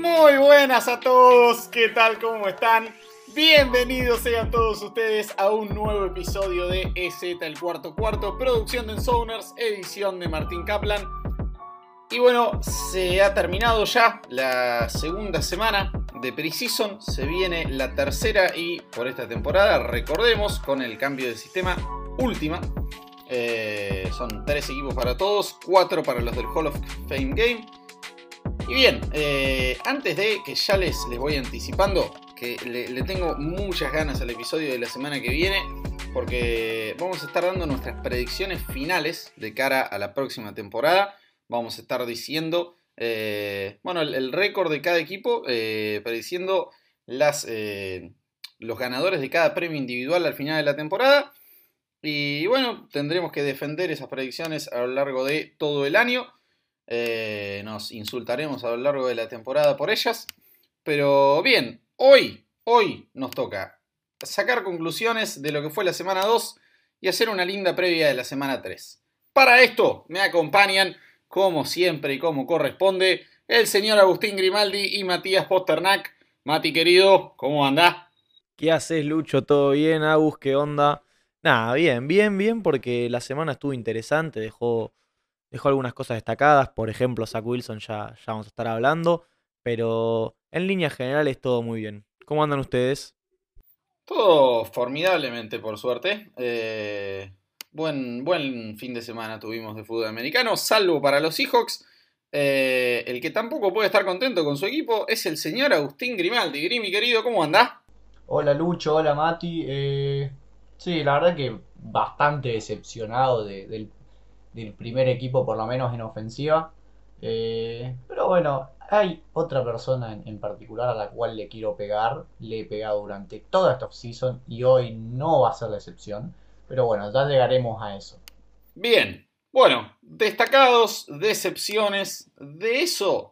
Muy buenas a todos, ¿qué tal? ¿Cómo están? Bienvenidos sean todos ustedes a un nuevo episodio de EZ el cuarto cuarto, producción de Ensoners, edición de Martín Kaplan. Y bueno, se ha terminado ya la segunda semana de Precision, se viene la tercera y por esta temporada, recordemos, con el cambio de sistema última. Eh, son tres equipos para todos, cuatro para los del Hall of Fame Game. Y bien, eh, antes de que ya les, les voy anticipando, que le, tengo muchas ganas al episodio de la semana que viene, porque vamos a estar dando nuestras predicciones finales de cara a la próxima temporada. Vamos a estar diciendo, eh, bueno, el, récord de cada equipo, prediciendo las, los ganadores de cada premio individual al final de la temporada. Y bueno, tendremos que defender esas predicciones a lo largo de todo el año. Eh, nos insultaremos a lo largo de la temporada por ellas. Pero bien, hoy, hoy nos toca sacar conclusiones de lo que fue la semana 2 y hacer una linda previa de la semana 3. Para esto me acompañan, como siempre y como corresponde, el señor Agustín Grimaldi y Matías Posternak. Mati querido, ¿cómo andás? ¿Qué haces, Lucho? ¿Todo bien, Agus? ¿Qué onda? Nada, bien, bien, bien, porque la semana estuvo interesante, dejó, dejó algunas cosas destacadas, por ejemplo, Zach Wilson ya, ya vamos a estar hablando, pero en línea general es todo muy bien. ¿Cómo andan ustedes? Todo formidablemente, por suerte. Eh, buen, buen fin de semana tuvimos de fútbol americano, salvo para los Seahawks. Eh, el que tampoco puede estar contento con su equipo es el señor Agustín Grimaldi. Grimi, querido, ¿cómo andás? Hola Lucho, hola Mati. Eh, Sí, la verdad que bastante decepcionado del, primer equipo, por lo menos en ofensiva. Eh, pero bueno, hay otra persona en, particular a la cual le quiero pegar. Le he pegado durante toda esta offseason y hoy no va a ser la excepción. Pero bueno, ya llegaremos a eso. Bien, bueno, destacados, decepciones, de eso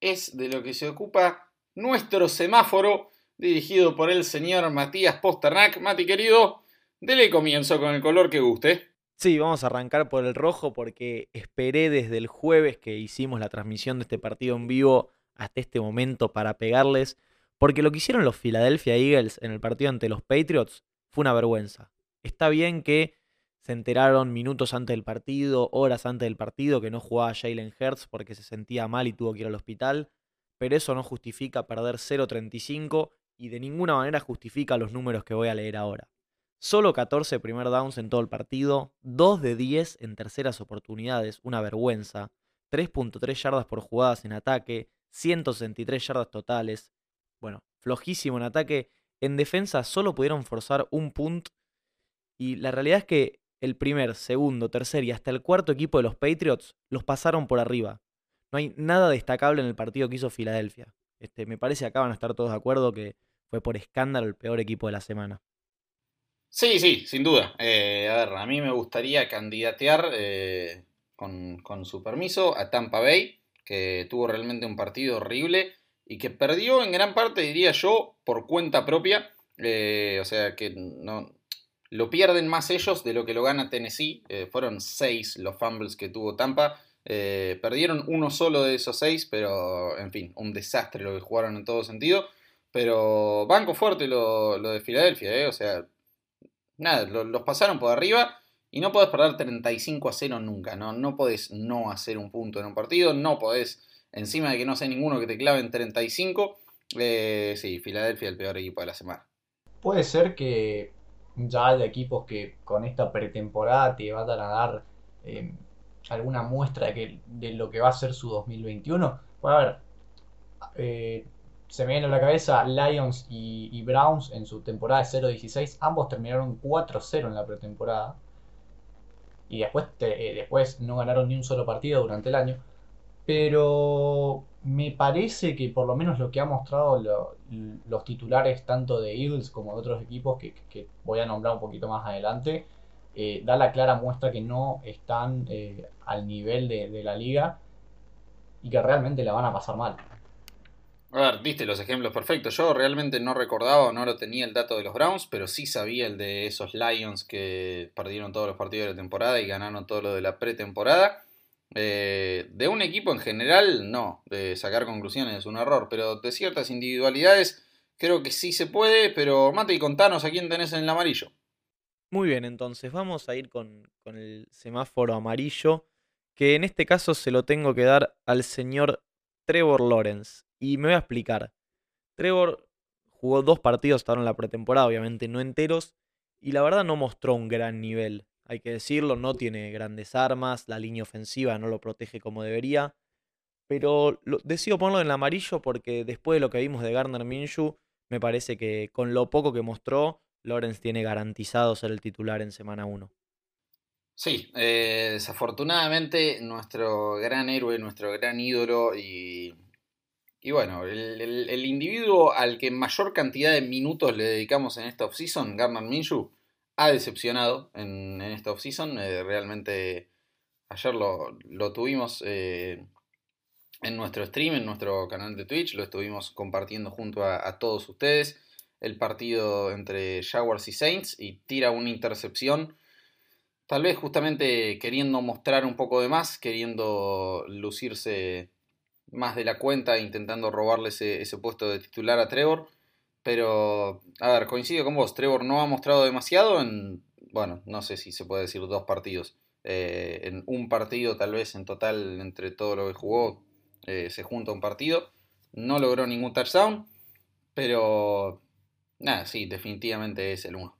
es de lo que se ocupa nuestro semáforo dirigido por el señor Matías Posternak. Mati querido, Dele comienzo con el color que guste. Sí, vamos a arrancar por el rojo porque esperé desde el jueves que hicimos la transmisión de este partido en vivo hasta este momento para pegarles, porque lo que hicieron los Philadelphia Eagles en el partido ante los Patriots fue una vergüenza. Está bien que se enteraron minutos antes del partido, horas antes del partido, que no jugaba Jalen Hurts porque se sentía mal y tuvo que ir al hospital, pero eso no justifica perder 0.35 y de ninguna manera justifica los números que voy a leer ahora. Solo 14 primer downs en todo el partido, 2 de 10 en terceras oportunidades, una vergüenza, 3.3 yardas por jugadas en ataque, 163 yardas totales. Bueno, flojísimo en ataque. En defensa solo pudieron forzar un punt. Y la realidad es que el primer, segundo, tercer y hasta el cuarto equipo de los Patriots los pasaron por arriba. No hay nada destacable en el partido que hizo Filadelfia. Este, me parece que acá van a estar todos de acuerdo que fue por escándalo el peor equipo de la semana. Sí, sí, sin duda. Eh, a ver, a mí me gustaría candidatear, eh, con, su permiso, a Tampa Bay, que tuvo realmente un partido horrible y que perdió en gran parte, diría yo, por cuenta propia. Eh, o sea, que no, lo pierden más ellos de lo que lo gana Tennessee. fueron seis los fumbles que tuvo Tampa. perdieron uno solo de esos seis, pero en fin, un desastre lo que jugaron en todo sentido. Pero banco fuerte lo, lo de Filadelfia, o sea, nada, los pasaron por arriba y no podés perder 35 a 0 nunca, ¿no? No podés no hacer un punto en un partido, no podés, encima de que no sea ninguno que te clave en 35, eh, sí, Filadelfia el peor equipo de la semana. Puede ser que ya haya equipos que con esta pretemporada te vayan a dar eh, alguna muestra de, lo que va a ser su 2021. Pues a ver, eh, se me viene a la cabeza Lions y, Browns en su temporada de 0-16. Ambos terminaron 4-0 en la pretemporada. Y después, eh, después no ganaron ni un solo partido durante el año. Pero me parece que por lo menos lo que ha mostrado los titulares tanto de Eagles como de otros equipos que, voy a nombrar un poquito más adelante, eh, da la clara muestra que no están eh, al nivel de la liga y que realmente la van a pasar mal. A ver, diste los ejemplos perfectos. Yo realmente no recordaba o no lo tenía el dato de los Browns, pero sí sabía el de esos Lions que perdieron todos los partidos de la temporada y ganaron todo lo de la pretemporada. Eh, de un equipo en general, no. De sacar conclusiones es un error. Pero de ciertas individualidades, creo que sí se puede. Pero Mate, y contanos a quién tenés en el amarillo. Muy bien, entonces vamos a ir con, con el semáforo amarillo. Que en este caso se lo tengo que dar al señor Trevor Lawrence. Y me voy a explicar. Trevor jugó dos partidos ahora en la pretemporada, obviamente no enteros. Y la verdad no mostró un gran nivel hay que decirlo, no tiene grandes armas, la línea ofensiva no lo protege como debería. Pero decido ponerlo en el amarillo porque después de lo que vimos de Garner Minshew, me parece que con lo poco que mostró, Lawrence tiene garantizado ser el titular en semana 1. Sí, eh, desafortunadamente nuestro gran héroe, nuestro gran ídolo y, y bueno, el, el, individuo al que mayor cantidad de minutos le dedicamos en esta offseason, Garner Minshew, ha decepcionado en, esta offseason. Eh, realmente ayer lo, tuvimos eh, en nuestro stream, en nuestro canal de Twitch, lo estuvimos compartiendo junto a, todos ustedes. El partido entre Jaguars y Saints y tira una intercepción. Tal vez justamente queriendo mostrar un poco de más, queriendo lucirse más de la cuenta, intentando robarle ese, ese puesto de titular a Trevor. Pero, a ver, coincido con vos. Trevor no ha mostrado demasiado en, bueno, no sé si se puede decir dos partidos. Eh, en un partido, tal vez en total, entre todo lo que jugó, eh, se junta un partido. No logró ningún touchdown, pero, nada, sí, definitivamente es el uno.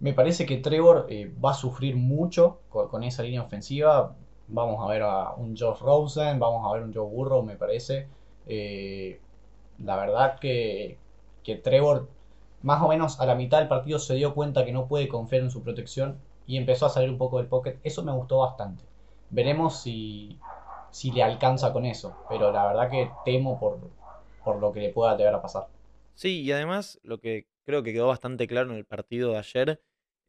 Me parece que Trevor eh, va a sufrir mucho con, esa línea ofensiva. Vamos a ver a un Josh Rosen, vamos a ver un Joe Burrow, me parece. la verdad que, que Trevor más o menos a la mitad del partido se dio cuenta que no puede confiar en su protección y empezó a salir un poco del pocket. Eso me gustó bastante. Veremos si, si le alcanza con eso, pero la verdad que temo por, por lo que le pueda llegar a pasar. Sí, y además lo que creo que quedó bastante claro en el partido de ayer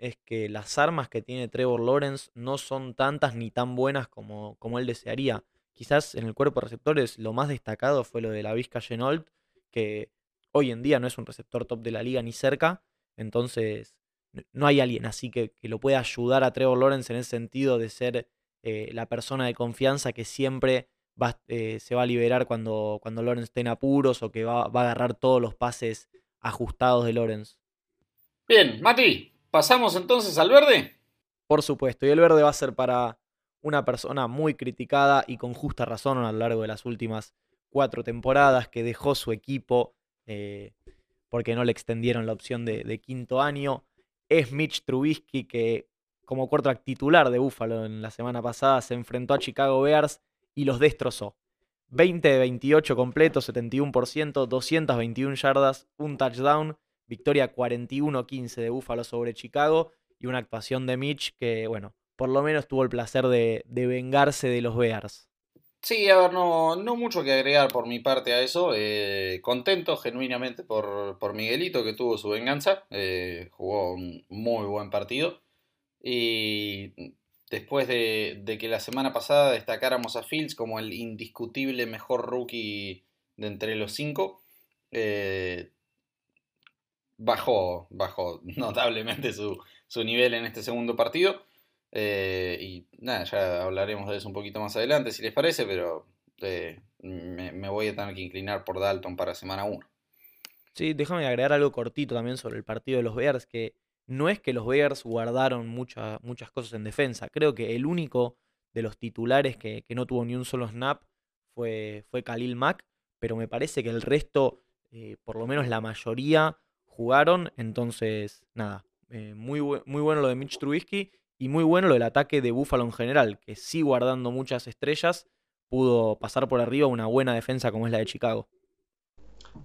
es que las armas que tiene Trevor Lawrence no son tantas ni tan buenas como, como él desearía. Quizás en el cuerpo de receptores lo más destacado fue lo de la Vizca Genolt, que hoy en día no es un receptor top de la liga ni cerca, entonces no hay alguien así que, lo pueda ayudar a Trevor Lawrence en el sentido de ser eh, la persona de confianza que siempre eh, se va a liberar cuando, cuando Lawrence esté en apuros o que va, va a agarrar todos los pases ajustados de Lawrence. Bien, Mati, ¿pasamos entonces al verde? Por supuesto, y el verde va a ser para una persona muy criticada y con justa razón a lo largo de las últimas cuatro temporadas que dejó su equipo eh, porque no le extendieron la opción de, quinto año. Es Mitch Trubisky que como quarterback titular de Buffalo en la semana pasada se enfrentó a Chicago Bears y los destrozó. 20 de 28 completos, 71%, 221 yardas, un touchdown, victoria 41-15 de Buffalo sobre Chicago y una actuación de Mitch que, bueno, por lo menos tuvo el placer de vengarse de los Bears. Sí, a ver, no, no mucho que agregar por mi parte a eso. Eh, contento genuinamente por, por, Miguelito que tuvo su venganza. Eh, jugó un muy buen partido. Y después de, que la semana pasada destacáramos a Fields como el indiscutible mejor rookie de entre los cinco, eh, bajó, bajó notablemente su, su nivel en este segundo partido. Eh, y nada, ya hablaremos de eso un poquito más adelante, si les parece, pero eh, me, voy a tener que inclinar por Dalton para semana 1. Sí, déjame agregar algo cortito también sobre el partido de los Bears, que no es que los Bears guardaron muchas cosas en defensa. Creo que el único de los titulares que, no tuvo ni un solo snap fue, fue Khalil Mack, pero me parece que el resto, eh, por lo menos la mayoría, jugaron. Entonces, nada, muy, muy bueno lo de Mitch Trubisky y muy bueno lo del ataque de Buffalo en general, que sí guardando muchas estrellas, pudo pasar por arriba una buena defensa como es la de Chicago.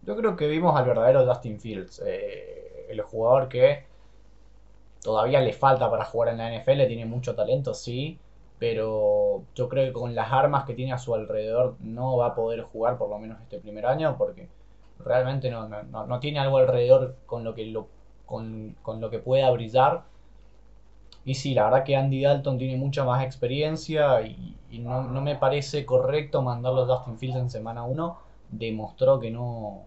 Yo creo que vimos al verdadero Dustin Fields, eh, el jugador que todavía le falta para jugar en la NFL, tiene mucho talento, sí, pero yo creo que con las armas que tiene a su alrededor no va a poder jugar por lo menos este primer año, porque realmente no, no, tiene algo alrededor con lo que, lo, con, con lo que pueda brillar y sí, la verdad que Andy Dalton tiene mucha más experiencia y, no, me parece correcto mandarlo a Dustin Fields en semana 1. Demostró que no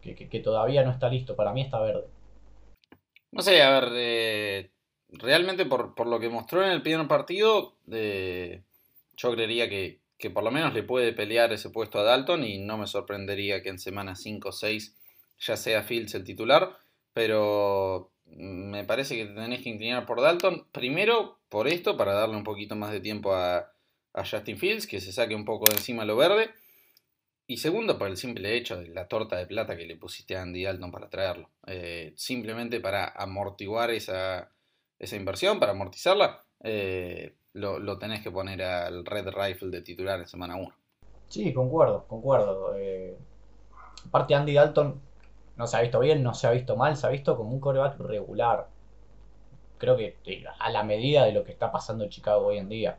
que, todavía no está listo. Para mí está verde. No sé, a ver, eh, realmente por, lo que mostró en el primer partido, eh, yo creería que, que por lo menos le puede pelear ese puesto a Dalton y no me sorprendería que en semana 5 o 6 ya sea Fields el titular, pero me parece que tenés que inclinar por Dalton, primero por esto, para darle un poquito más de tiempo a, Justin Fields, que se saque un poco de encima lo verde, y segundo por el simple hecho de la torta de plata que le pusiste a Andy Dalton para traerlo, eh, simplemente para amortiguar esa, esa inversión, para amortizarla, eh, lo, tenés que poner al Red Rifle de titular en semana 1. Sí, concuerdo, concuerdo. Eh, aparte Andy Dalton no se ha visto bien, no se ha visto mal, se ha visto como un coreback regular. Creo que a la medida de lo que está pasando en Chicago hoy en día.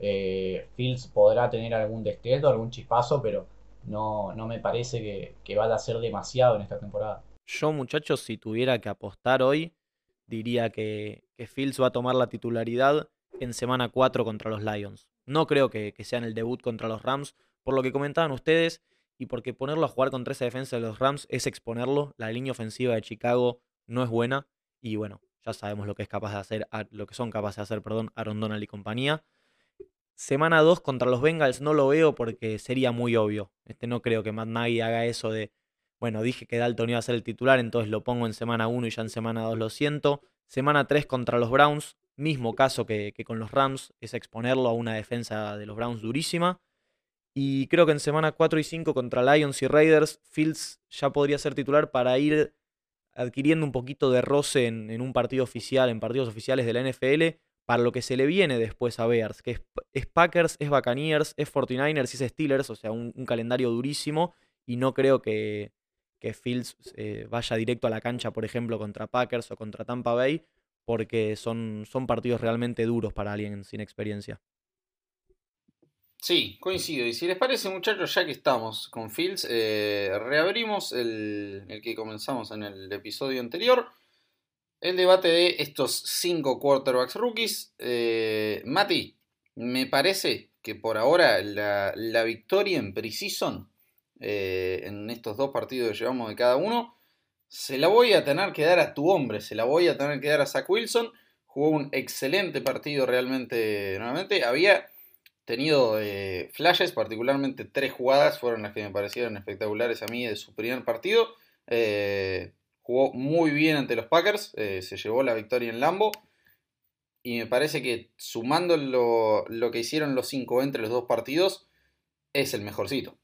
Eh, Fields podrá tener algún destello, algún chispazo, pero no, no me parece que, que vaya a ser demasiado en esta temporada. Yo, muchachos, si tuviera que apostar hoy, diría que, que Fields va a tomar la titularidad en semana 4 contra los Lions. No creo que, que sea el debut contra los Rams, por lo que comentaban ustedes, y porque ponerlo a jugar contra esa defensa de los Rams es exponerlo. La línea ofensiva de Chicago no es buena y bueno, ya sabemos lo que es capaz de hacer, lo que son capaces de hacer, perdón, Aaron Donald y compañía. Semana 2 contra los Bengals no lo veo porque sería muy obvio. Este no creo que Matt Nagy haga eso de, bueno, dije que Dalton iba a ser el titular, entonces lo pongo en semana 1 y ya en semana 2 lo siento. Semana 3 contra los Browns, mismo caso que, con los Rams, es exponerlo a una defensa de los Browns durísima. Y creo que en semana 4 y 5 contra Lions y Raiders, Fields ya podría ser titular para ir adquiriendo un poquito de roce en, un partido oficial, en partidos oficiales de la NFL, para lo que se le viene después a Bears, que es, Packers, es Buccaneers, es 49ers y es Steelers, o sea, un, calendario durísimo. Y no creo que, que Fields eh, vaya directo a la cancha, por ejemplo, contra Packers o contra Tampa Bay, porque son, son partidos realmente duros para alguien sin experiencia. Sí, coincido. Y si les parece, muchachos, ya que estamos con Fields, eh, reabrimos el, que comenzamos en el episodio anterior. El debate de estos cinco quarterbacks rookies. Eh, Mati, me parece que por ahora la, victoria en Precision, eh, en estos dos partidos que llevamos de cada uno, se la voy a tener que dar a tu hombre, se la voy a tener que dar a Zach Wilson. Jugó un excelente partido realmente nuevamente. Había tenido eh, flashes, particularmente tres jugadas fueron las que me parecieron espectaculares a mí de su primer partido. Eh, jugó muy bien ante los Packers, eh, se llevó la victoria en Lambo. Y me parece que sumando lo, que hicieron los cinco entre los dos partidos, es el mejorcito.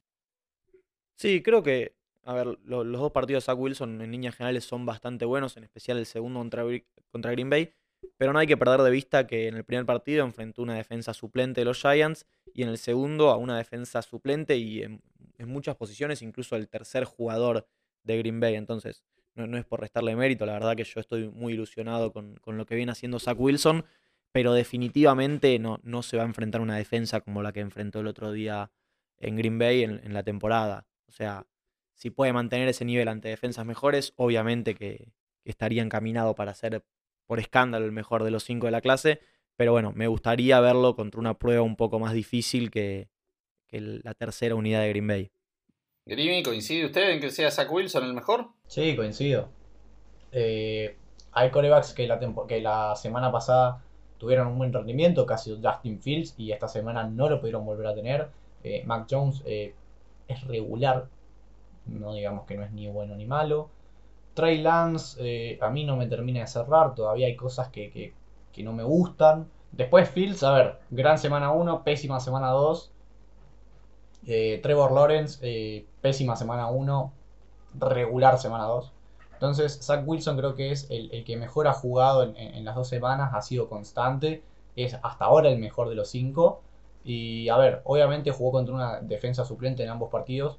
Sí, creo que, a ver, los dos partidos de Zach Wilson en líneas generales son bastante buenos, en especial el segundo contra, contra Green Bay. Pero no hay que perder de vista que en el primer partido enfrentó una defensa suplente de los Giants y en el segundo a una defensa suplente y en, muchas posiciones incluso el tercer jugador de Green Bay. Entonces, no, es por restarle mérito, la verdad que yo estoy muy ilusionado con, lo que viene haciendo Zach Wilson, pero definitivamente no, no, se va a enfrentar una defensa como la que enfrentó el otro día en Green Bay en, la temporada. O sea, si puede mantener ese nivel ante defensas mejores, obviamente que, que estaría encaminado para ser por escándalo el mejor de los cinco de la clase, pero bueno, me gustaría verlo contra una prueba un poco más difícil que, la tercera unidad de Green Bay. Grimy, ¿coincide usted en que sea Zach Wilson el mejor? Sí, coincido. Eh, hay corebacks que la, que la semana pasada tuvieron un buen rendimiento, casi Justin Fields, y esta semana no lo pudieron volver a tener. Eh, Mac Jones eh, es regular, no digamos que no es ni bueno ni malo. Trey Lance eh, a mí no me termina de cerrar, todavía hay cosas que, no me gustan. Después Fields, a ver, gran semana 1, pésima semana 2. Eh, Trevor Lawrence, eh, pésima semana 1, regular semana 2. Entonces, Zach Wilson creo que es el, que mejor ha jugado en, las dos semanas, ha sido constante, es hasta ahora el mejor de los cinco. Y a ver, obviamente jugó contra una defensa suplente en ambos partidos,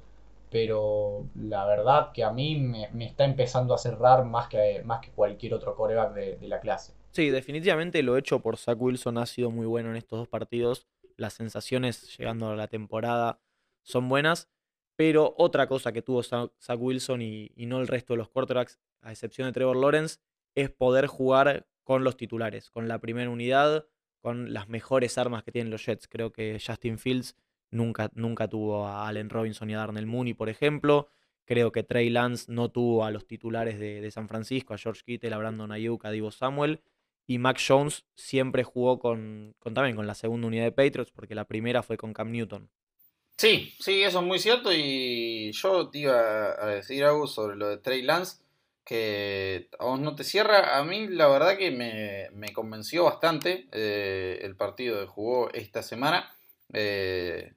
pero la verdad que a mí me, está empezando a cerrar más que, más que cualquier otro coreback de, la clase. Sí, definitivamente lo hecho por Zach Wilson ha sido muy bueno en estos dos partidos. Las sensaciones llegando a la temporada son buenas, pero otra cosa que tuvo Zach Wilson y, no el resto de los quarterbacks, a excepción de Trevor Lawrence, es poder jugar con los titulares, con la primera unidad, con las mejores armas que tienen los Jets. Creo que Justin Fields Nunca, nunca tuvo a Allen Robinson y a Darnell Mooney, por ejemplo. Creo que Trey Lance no tuvo a los titulares de, San Francisco, a George Kittle, a Brandon Ayuk, a Divo Samuel. Y Mac Jones siempre jugó con, también con la segunda unidad de Patriots, porque la primera fue con Cam Newton. Sí, sí, eso es muy cierto. Y yo te iba a decir algo sobre lo de Trey Lance, que a vos no te cierra. A mí la verdad que me, convenció bastante eh, el partido que jugó esta semana. Eh,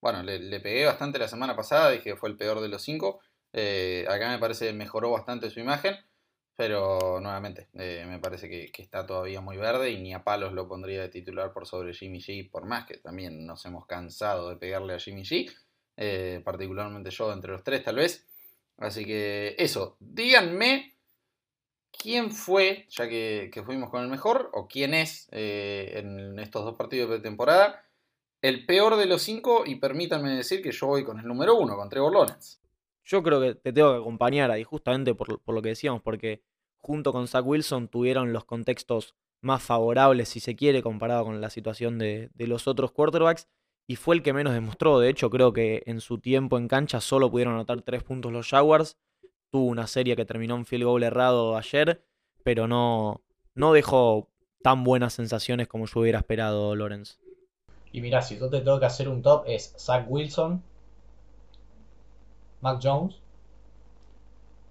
bueno, le, pegué bastante la semana pasada, dije que fue el peor de los cinco. Eh, acá me parece que mejoró bastante su imagen. Pero nuevamente, eh, me parece que, está todavía muy verde y ni a palos lo pondría de titular por sobre Jimmy G, por más que también nos hemos cansado de pegarle a Jimmy G, particularmente yo entre los tres tal vez. Así que eso, díganme quién fue, ya que, fuimos con el mejor, o quién es en estos dos partidos de temporada, el peor de los cinco y permítanme decir que yo voy con el número uno, con Trevor Lawrence. Yo creo que te tengo que acompañar ahí, justamente por, lo que decíamos, porque junto con Zach Wilson tuvieron los contextos más favorables, si se quiere, comparado con la situación de, los otros quarterbacks, y fue el que menos demostró. De hecho, creo que en su tiempo en cancha solo pudieron anotar tres puntos los Jaguars. Tuvo una serie que terminó en field goal errado ayer, pero no, no dejó tan buenas sensaciones como yo hubiera esperado, Lorenz. Y mira, si tú te tengo que hacer un top, es Zach Wilson, Mac Jones,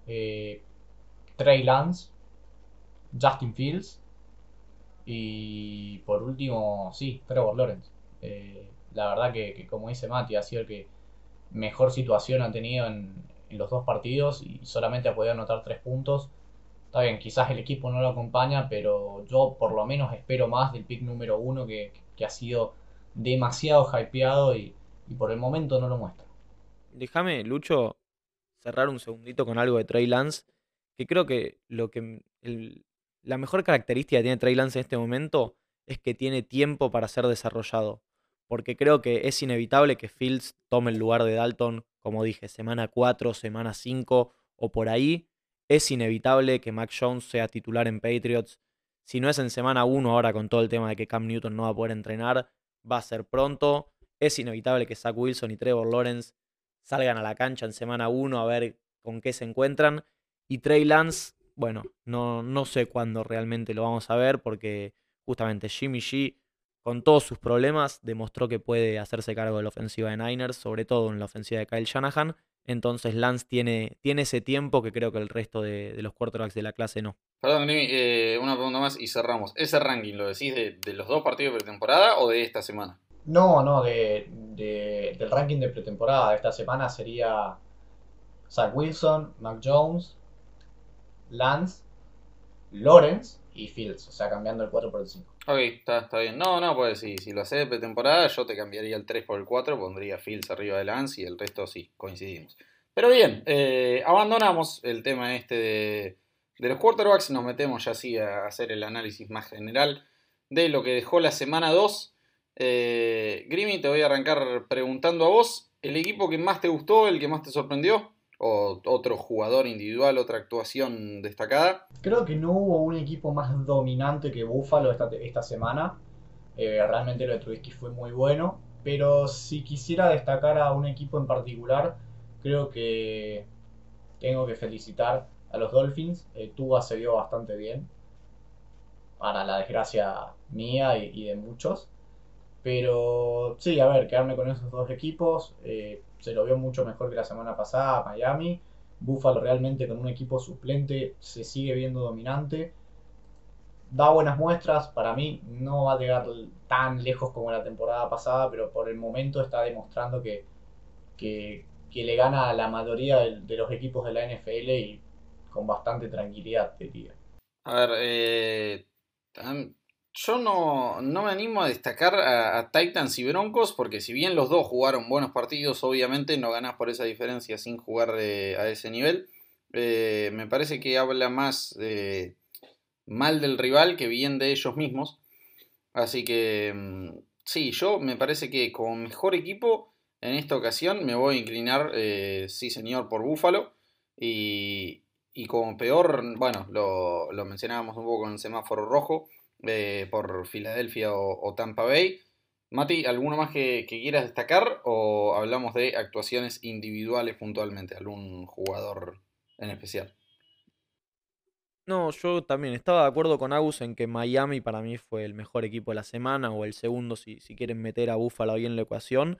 eh, Trey Lance, Justin Fields y por último, sí, Trevor Lawrence. Eh, la verdad que, como dice Mati, ha sido el que mejor situación ha tenido en, los dos partidos y solamente ha podido anotar tres puntos. Está bien, quizás el equipo no lo acompaña, pero yo por lo menos espero más del pick número uno que, ha sido demasiado hypeado y por el momento no lo muestra. Déjame, Lucho, cerrar un segundito con algo de Trey Lance, que creo que lo que la mejor característica que tiene Trey Lance en este momento es que tiene tiempo para ser desarrollado. Porque creo que es inevitable que Fields tome el lugar de Dalton, como dije, semana 4, semana 5 o por ahí. Es inevitable que Mac Jones sea titular en Patriots. Si no es en semana 1 ahora con todo el tema de que Cam Newton no va a poder entrenar, va a ser pronto. Es inevitable que Zach Wilson y Trevor Lawrence salgan a la cancha en semana 1 a ver con qué se encuentran. Y Trey Lance, bueno, no, no sé cuándo realmente lo vamos a ver porque justamente Jimmy G, con todos sus problemas, demostró que puede hacerse cargo de la ofensiva de Niners, sobre todo en la ofensiva de Kyle Shanahan. Entonces Lance tiene, tiene ese tiempo que creo que el resto de, los quarterbacks de la clase no. Perdón, eh, una pregunta más y cerramos. ¿Ese ranking lo decís de, de los dos partidos de pretemporada o de esta semana? No, no, de, del ranking de pretemporada de esta semana sería Zach Wilson, Mac Jones, Lance, Lawrence y Fields, o sea, cambiando el 4 por el 5. Ok, está, está bien. No, no, pues si, si lo haces de pretemporada, yo te cambiaría el 3 por el 4, pondría Fields arriba de Lance y el resto sí, coincidimos. Pero bien, eh, abandonamos el tema este de, de los quarterbacks, nos metemos ya así a hacer el análisis más general de lo que dejó la semana 2 eh, te voy a arrancar preguntando a vos, ¿el equipo que más te gustó, el que más te sorprendió? ¿O otro jugador individual, otra actuación destacada? Creo que no hubo un equipo más dominante que Buffalo esta, esta semana. Eh, realmente lo de Trubisky fue muy bueno. Pero si quisiera destacar a un equipo en particular, creo que tengo que felicitar a los Dolphins. Eh, Tua se vio bastante bien. Para la desgracia mía y de muchos. Pero sí, a ver, quedarme con esos dos equipos. Eh, se lo vio mucho mejor que la semana pasada Miami. Buffalo realmente con un equipo suplente se sigue viendo dominante. Da buenas muestras, para mí no va a llegar tan lejos como la temporada pasada, pero por el momento está demostrando que, que, le gana a la mayoría de, los equipos de la NFL y con bastante tranquilidad, te diría. A ver, eh, yo no, me animo a destacar a, Titans y Broncos porque si bien los dos jugaron buenos partidos, obviamente no ganás por esa diferencia sin jugar a ese nivel. Eh, me parece que habla más mal del rival que bien de ellos mismos. Así que mm, sí, yo me parece que como mejor equipo en esta ocasión me voy a inclinar, eh, sí señor, por Búfalo. Y, y como peor, bueno, lo, lo mencionábamos un poco con el semáforo rojo. Eh, por Filadelfia o, Tampa Bay. Mati, ¿alguno más que, quieras destacar o hablamos de actuaciones individuales puntualmente? ¿Algún jugador en especial? No, yo también estaba de acuerdo con Agus en que Miami para mí fue el mejor equipo de la semana o el segundo si, si quieren meter a Buffalo ahí en la ecuación.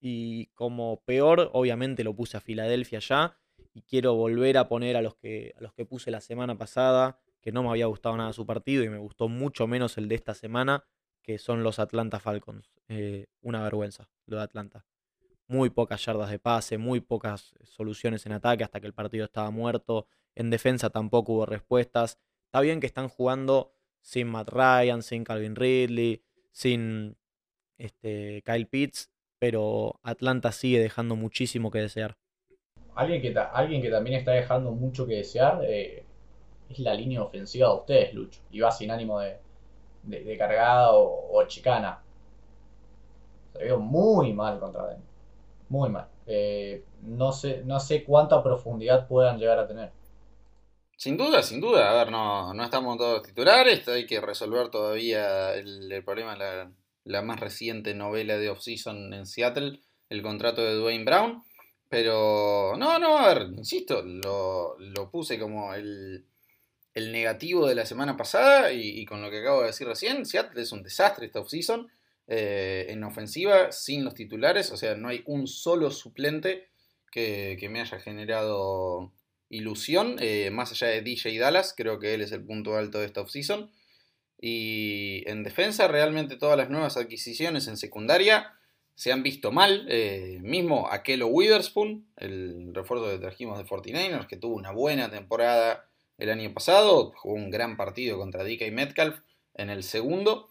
Y como peor, obviamente lo puse a Filadelfia ya. Y quiero volver a poner a los que, a los que puse la semana pasada, que no me había gustado nada su partido y me gustó mucho menos el de esta semana, que son los Atlanta Falcons. Eh, una vergüenza lo de Atlanta. Muy pocas yardas de pase, muy pocas soluciones en ataque hasta que el partido estaba muerto. En defensa tampoco hubo respuestas. Está bien que están jugando sin Matt Ryan, sin Calvin Ridley, sin este, Kyle Pitts, pero Atlanta sigue dejando muchísimo que desear. Alguien que, alguien que también está dejando mucho que desear eh, es la línea ofensiva de ustedes, Lucho. Y va sin ánimo de, de, cargada o, chicana. Se vio muy mal contra Denver. Muy mal. Eh, no, sé, no sé cuánta profundidad puedan llegar a tener. Sin duda, sin duda. A ver, no, no estamos todos titulares. Hay que resolver todavía el, problema de la, más reciente novela de off-season en Seattle, el contrato de Dwayne Brown. Pero, no, no, a ver, insisto, lo puse como el, el negativo de la semana pasada y, con lo que acabo de decir recién, Seattle es un desastre esta offseason eh, en ofensiva sin los titulares, o sea, no hay un solo suplente que, me haya generado ilusión, eh, más allá de DJ Dallas, creo que él es el punto alto de esta offseason. Y en defensa, realmente todas las nuevas adquisiciones en secundaria se han visto mal. Eh, mismo Akelo Witherspoon, el refuerzo que trajimos de 49ers, que tuvo una buena temporada el año pasado, jugó un gran partido contra DK Metcalf en el segundo.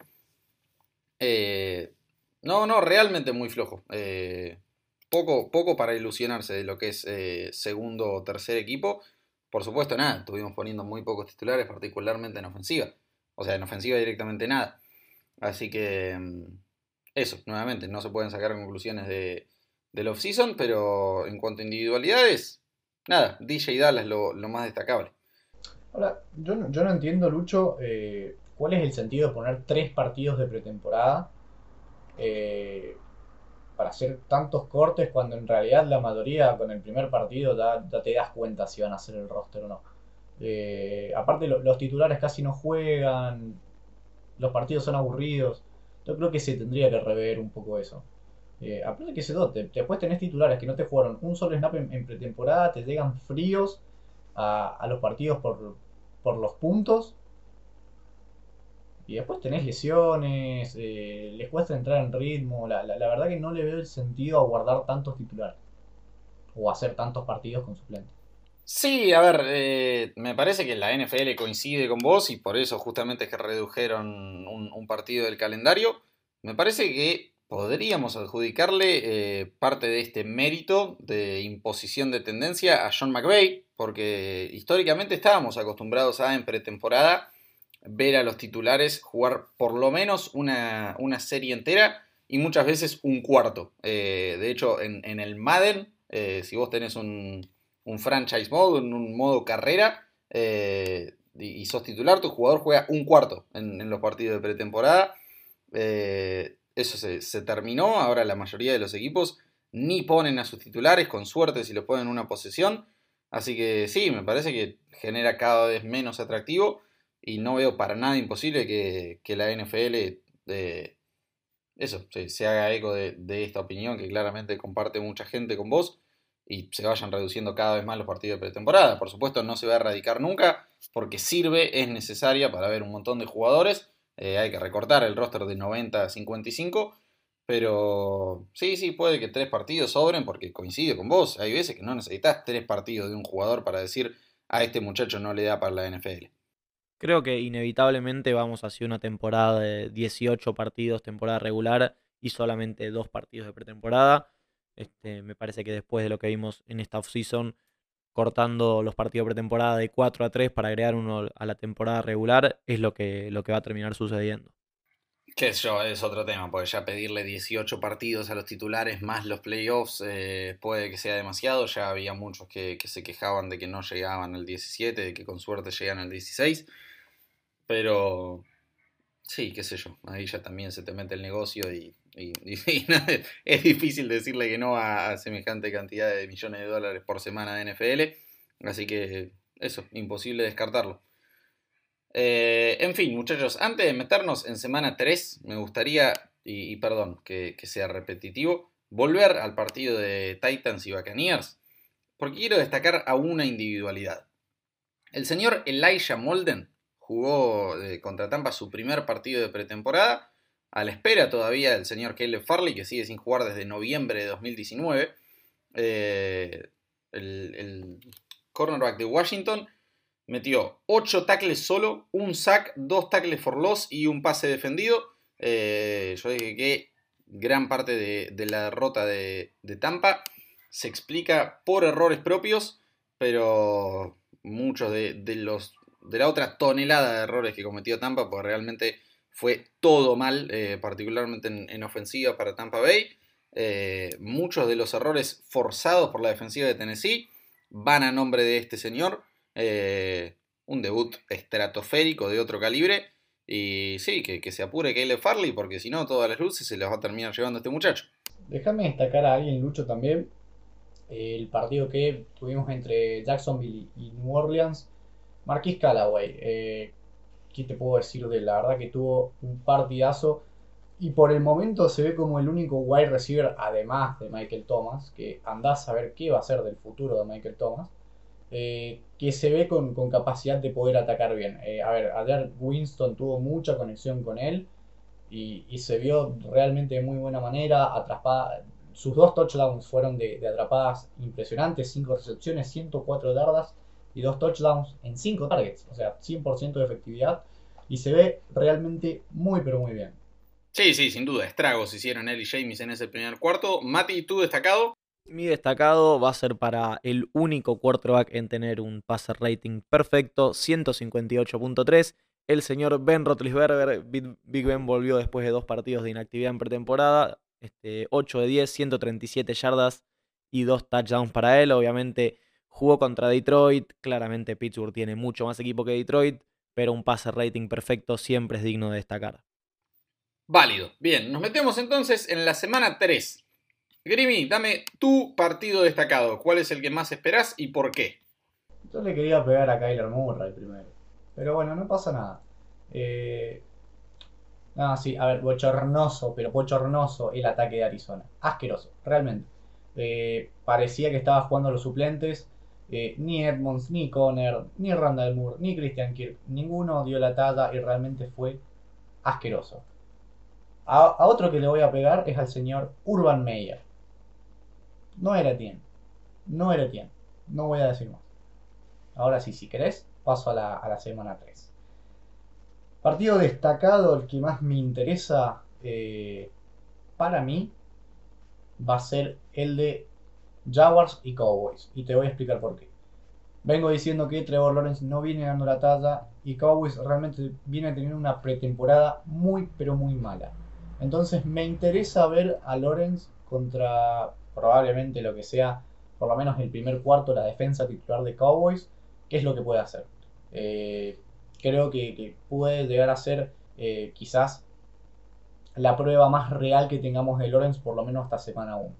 Eh, no, no, realmente muy flojo. Eh, poco, poco para ilusionarse de lo que es eh, segundo o tercer equipo. Por supuesto, nada, estuvimos poniendo muy pocos titulares, particularmente en ofensiva. O sea, en ofensiva directamente nada. Así que mm, eso, nuevamente, no se pueden sacar conclusiones de, del off-season, pero en cuanto a individualidades, nada, DJ Dallas lo, lo más destacable. Ahora, yo no, yo no entiendo, Lucho, eh, cuál es el sentido de poner tres partidos de pretemporada eh, para hacer tantos cortes cuando en realidad la mayoría con el primer partido ya, te das cuenta si van a hacer el roster o no. Eh, aparte los titulares casi no juegan, los partidos son aburridos. Yo creo que se tendría que rever un poco eso. aparte que se dote, después tenés titulares que no te jugaron un solo snap en pretemporada, te llegan fríos a, los partidos por, por, los puntos. Y después tenés lesiones, eh, les cuesta entrar en ritmo. La, verdad que no le veo el sentido a guardar tantos titulares. O hacer tantos partidos con suplentes. Sí, a ver, eh, me parece que la NFL coincide con vos y por eso justamente es que redujeron un partido del calendario. Me parece que podríamos adjudicarle eh, parte de este mérito de imposición de tendencia a John McVay, porque históricamente estábamos acostumbrados a en pretemporada ver a los titulares jugar por lo menos una, serie entera y muchas veces un cuarto. Eh, de hecho, en, el Madden, eh, si vos tenés un, franchise mode, un modo carrera, y, sos titular, tu jugador juega un cuarto en, los partidos de pretemporada eso se, terminó, ahora la mayoría de los equipos ni ponen a sus titulares, con suerte si lo ponen en una posesión. Así que sí, me parece que genera cada vez menos atractivo y no veo para nada imposible que, la NFL eh, eso, se, haga eco de, esta opinión que claramente comparte mucha gente con vos y se vayan reduciendo cada vez más los partidos de pretemporada. Por supuesto no se va a erradicar nunca porque sirve, es necesaria para ver un montón de jugadores eh, hay que recortar el roster de 90 a 55. Pero sí, sí, puede que tres partidos sobren porque coincide con vos. Hay veces que no necesitas tres partidos de un jugador para decir a este muchacho no le da para la NFL. Creo que inevitablemente vamos hacia una temporada de 18 partidos, temporada regular y solamente dos partidos de pretemporada. Este, me parece que después de lo que vimos en esta offseason, cortando los partidos pretemporada de 4 a 3 para agregar uno a la temporada regular, es lo que, lo que va a terminar sucediendo. Que eso es otro tema, porque ya pedirle 18 partidos a los titulares más los playoffs eh, puede que sea demasiado. Ya había muchos que, que, se quejaban de que no llegaban al 17, de que con suerte llegan al 16. Pero sí, qué sé yo, ahí ya también se te mete el negocio y y, es difícil decirle que no a, semejante cantidad de millones de dólares por semana de NFL. Así que eso, imposible descartarlo. Eh, en fin, muchachos, antes de meternos en semana 3, me gustaría, y, perdón que, sea repetitivo, volver al partido de Titans y Buccaneers, porque quiero destacar a una individualidad. El señor Elijah Molden jugó eh, contra Tampa su primer partido de pretemporada, a la espera todavía del señor Caleb Farley, que sigue sin jugar desde noviembre de 2019. Eh, el cornerback de Washington metió 8 tackles solo, un sack, 2 tackles for loss y un pase defendido. Eh, yo dije que gran parte de, la derrota de, Tampa se explica por errores propios, pero muchos de, los de la otra tonelada de errores que cometió Tampa, pues realmente fue todo mal, eh, particularmente en, ofensiva para Tampa Bay. Eh, muchos de los errores forzados por la defensiva de Tennessee van a nombre de este señor. Eh, un debut estratosférico de otro calibre. Y sí, que, se apure Caleb Farley, porque si no, todas las luces se las va a terminar llevando este muchacho. Déjame destacar a alguien, Lucho, también. El partido que tuvimos entre Jacksonville y New Orleans. Marquis Callaway. Eh, ¿Qué te puedo decir de La verdad que tuvo un partidazo. Y por el momento se ve como el único wide receiver, además de Michael Thomas, que andás a ver qué va a ser del futuro de Michael Thomas eh, que se ve con, capacidad de poder atacar bien. Eh, a ver, ayer Winston tuvo mucha conexión con él y, se vio realmente de muy buena manera. Atrapada, sus dos touchdowns fueron de, atrapadas impresionantes, 5 recepciones, 104 yardas y dos touchdowns en 5 targets, o sea, 100% de efectividad y se ve realmente muy pero muy bien. Sí, sí, sin duda, estragos hicieron él y James en ese primer cuarto. Mati, ¿tú destacado? Mi destacado va a ser para el único quarterback en tener un passer rating perfecto, 158.3. El señor Ben Roethlisberger, Big Ben volvió después de dos partidos de inactividad en pretemporada, este, 8 de 10, 137 yardas y dos touchdowns para él. Obviamente jugó contra Detroit, claramente Pittsburgh tiene mucho más equipo que Detroit, pero un passer rating perfecto siempre es digno de destacar. Válido. Bien, nos metemos entonces en la semana 3. Grimi, dame tu partido destacado. ¿Cuál es el que más esperás y por qué? Yo le quería pegar a Kyler Murray primero. Pero bueno, no pasa nada. No, sí, a ver, bochornoso, pero bochornoso el ataque de Arizona. Asqueroso, realmente. Eh, parecía que estaba jugando a los suplentes. Eh, ni Edmonds, ni Conner, ni Randall Moore, ni Christian Kirk. Ninguno dio la talla y realmente fue asqueroso. A otro que le voy a pegar es al señor Urban Meyer. No era Tien. No era Tien. No voy a decir más. Ahora sí, si querés, paso a la, semana 3. Partido destacado, el que más me interesa eh, para mí, va a ser el de Jaguars y Cowboys. Y te voy a explicar por qué. Vengo diciendo que Trevor Lawrence no viene dando la talla y Cowboys realmente viene teniendo una pretemporada muy pero muy mala. Entonces me interesa ver a Lawrence contra probablemente lo que sea, por lo menos el primer cuarto, la defensa titular de Cowboys, qué es lo que puede hacer. Eh, creo que, puede llegar a ser eh, quizás la prueba más real que tengamos de Lawrence, por lo menos hasta semana 1.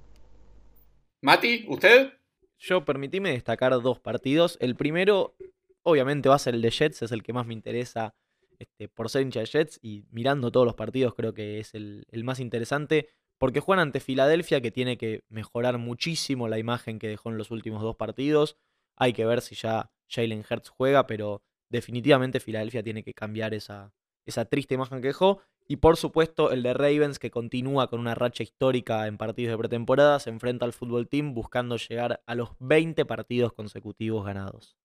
Mati, ¿usted? Yo permitíme destacar dos partidos. El primero, obviamente, va a ser el de Jets, es el que más me interesa este, por ser hincha de Jets y mirando todos los partidos creo que es el, el más interesante porque juegan ante Filadelfia que tiene que mejorar muchísimo la imagen que dejó en los últimos dos partidos. Hay que ver si ya Jalen Hurts juega, pero definitivamente Filadelfia tiene que cambiar esa, esa triste imagen que dejó. Y por supuesto el de Ravens que continúa con una racha histórica en partidos de pretemporada, se enfrenta al fútbol team buscando llegar a los 20 partidos consecutivos ganados.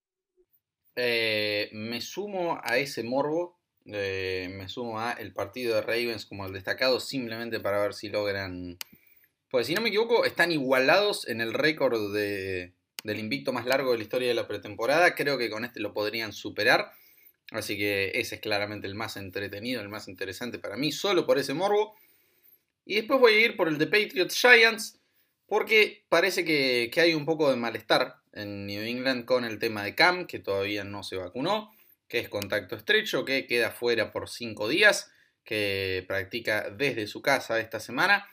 Eh, me sumo a ese morbo eh, me sumo a el partido de Ravens como el destacado simplemente para ver si logran... Pues si no me equivoco, están igualados en el récord de, del invicto más largo de la historia de la pretemporada. Creo que con este lo podrían superar. Así que ese es claramente el más entretenido, el más interesante para mí, solo por ese morbo. Y después voy a ir por el de Patriots Giants, porque parece que, que hay un poco de malestar en New England con el tema de Cam, que todavía no se vacunó que es contacto estrecho, que queda fuera por 5 días, que practica desde su casa esta semana.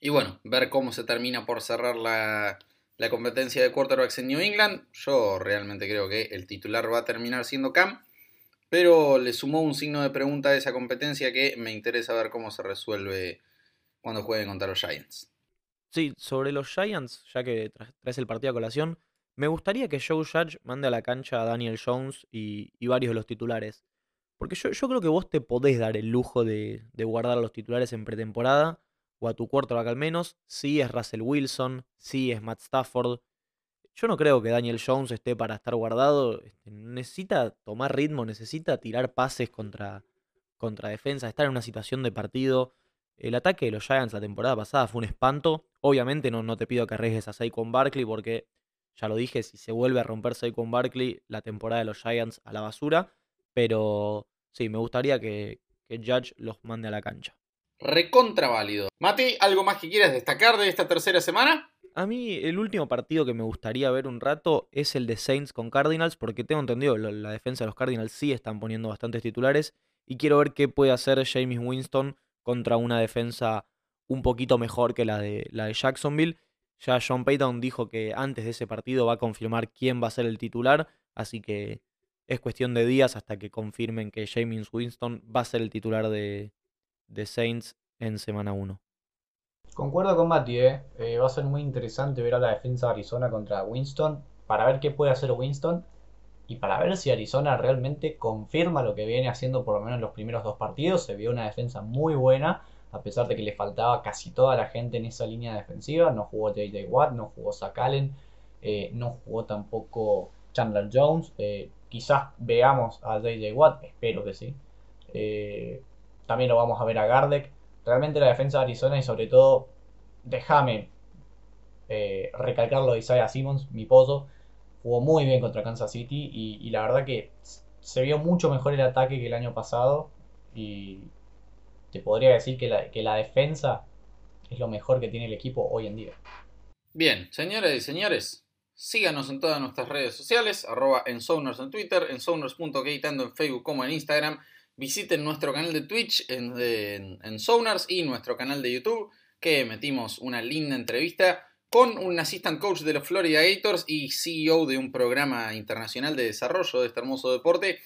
Y bueno, ver cómo se termina por cerrar la, competencia de quarterbacks en New England. Yo realmente creo que el titular va a terminar siendo Cam. pero le sumó un signo de pregunta a esa competencia que me interesa ver cómo se resuelve cuando jueguen contra los Giants. Sí, sobre los Giants, ya que traes el partido a colación, me gustaría que Joe Judge mande a la cancha a Daniel Jones y, varios de los titulares. Porque yo, creo que vos te podés dar el lujo de, guardar a los titulares en pretemporada, o a tu quarterback al menos, si es Russell Wilson, si es Matt Stafford. Yo no creo que Daniel Jones esté para estar guardado. Este, necesita tomar ritmo, necesita tirar pases contra, contra defensa, estar en una situación de partido. El ataque de los Giants la temporada pasada fue un espanto. Obviamente no, te pido que arriesgues a Saquon Barkley porque, ya lo dije, si se vuelve a romper Saquon Barkley, la temporada de los Giants a la basura. Pero sí, me gustaría que, que Judge los mande a la cancha. Recontra válido. Mati, ¿algo más que quieras destacar de esta tercera semana? A mí el último partido que me gustaría ver un rato es el de Saints con Cardinals, porque tengo entendido, la defensa de los Cardinals sí están poniendo bastantes titulares y quiero ver qué puede hacer James Winston contra una defensa un poquito mejor que la de, la de Jacksonville. Ya John Payton dijo que antes de ese partido va a confirmar quién va a ser el titular, así que es cuestión de días hasta que confirmen que James Winston va a ser el titular de, de Saints en semana 1. Concuerdo con Mati, ¿eh? ¿eh? va a ser muy interesante ver a la defensa de Arizona contra Winston para ver qué puede hacer Winston y para ver si Arizona realmente confirma lo que viene haciendo por lo menos en los primeros dos partidos. Se vio una defensa muy buena, a pesar de que le faltaba casi toda la gente en esa línea defensiva. No jugó JJ Watt, no jugó Zach Allen, eh, no jugó tampoco Chandler Jones. Eh, quizás veamos a JJ Watt, espero que sí. también lo vamos a ver a Gardek. Realmente la defensa de Arizona y sobre todo, déjame eh, recalcar lo de Isaiah Simmons, mi pozo, jugó muy bien contra Kansas City y, la verdad que se vio mucho mejor el ataque que el año pasado y te podría decir que la, que la defensa es lo mejor que tiene el equipo hoy en día. Bien, señores y señores, síganos en todas nuestras redes sociales, arroba en en Twitter, en tanto en Facebook como en Instagram visiten nuestro canal de Twitch en, en, Sonars y nuestro canal de YouTube, que metimos una linda entrevista con un assistant coach de los Florida Gators y CEO de un programa internacional de desarrollo de este hermoso deporte,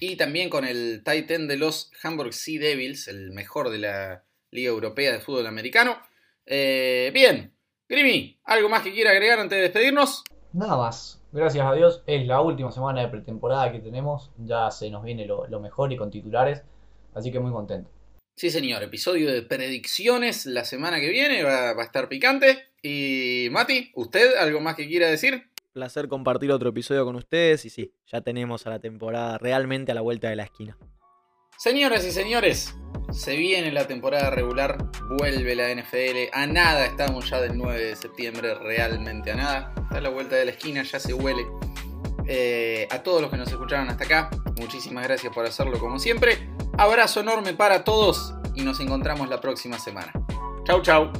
y también con el tight end de los Hamburg Sea Devils, el mejor de la Liga Europea de Fútbol Americano. Eh, bien, Grimy, ¿algo más que quiera agregar antes de despedirnos? Nada más gracias a Dios, es la última semana de pretemporada que tenemos. Ya se nos viene lo, mejor y con titulares. Así que muy contento. Sí, señor. Episodio de predicciones la semana que viene. Va, va a estar picante. Y Mati, ¿usted algo más que quiera decir? Placer compartir otro episodio con ustedes. Y sí, ya tenemos a la temporada realmente a la vuelta de la esquina. Señoras y señores, se viene la temporada regular, vuelve la NFL, a nada estamos ya del 9 de septiembre, realmente a nada, está a la vuelta de la esquina, ya se huele. Eh, a todos los que nos escucharon hasta acá, muchísimas gracias por hacerlo como siempre. Abrazo enorme para todos y nos encontramos la próxima semana. Chau, chau.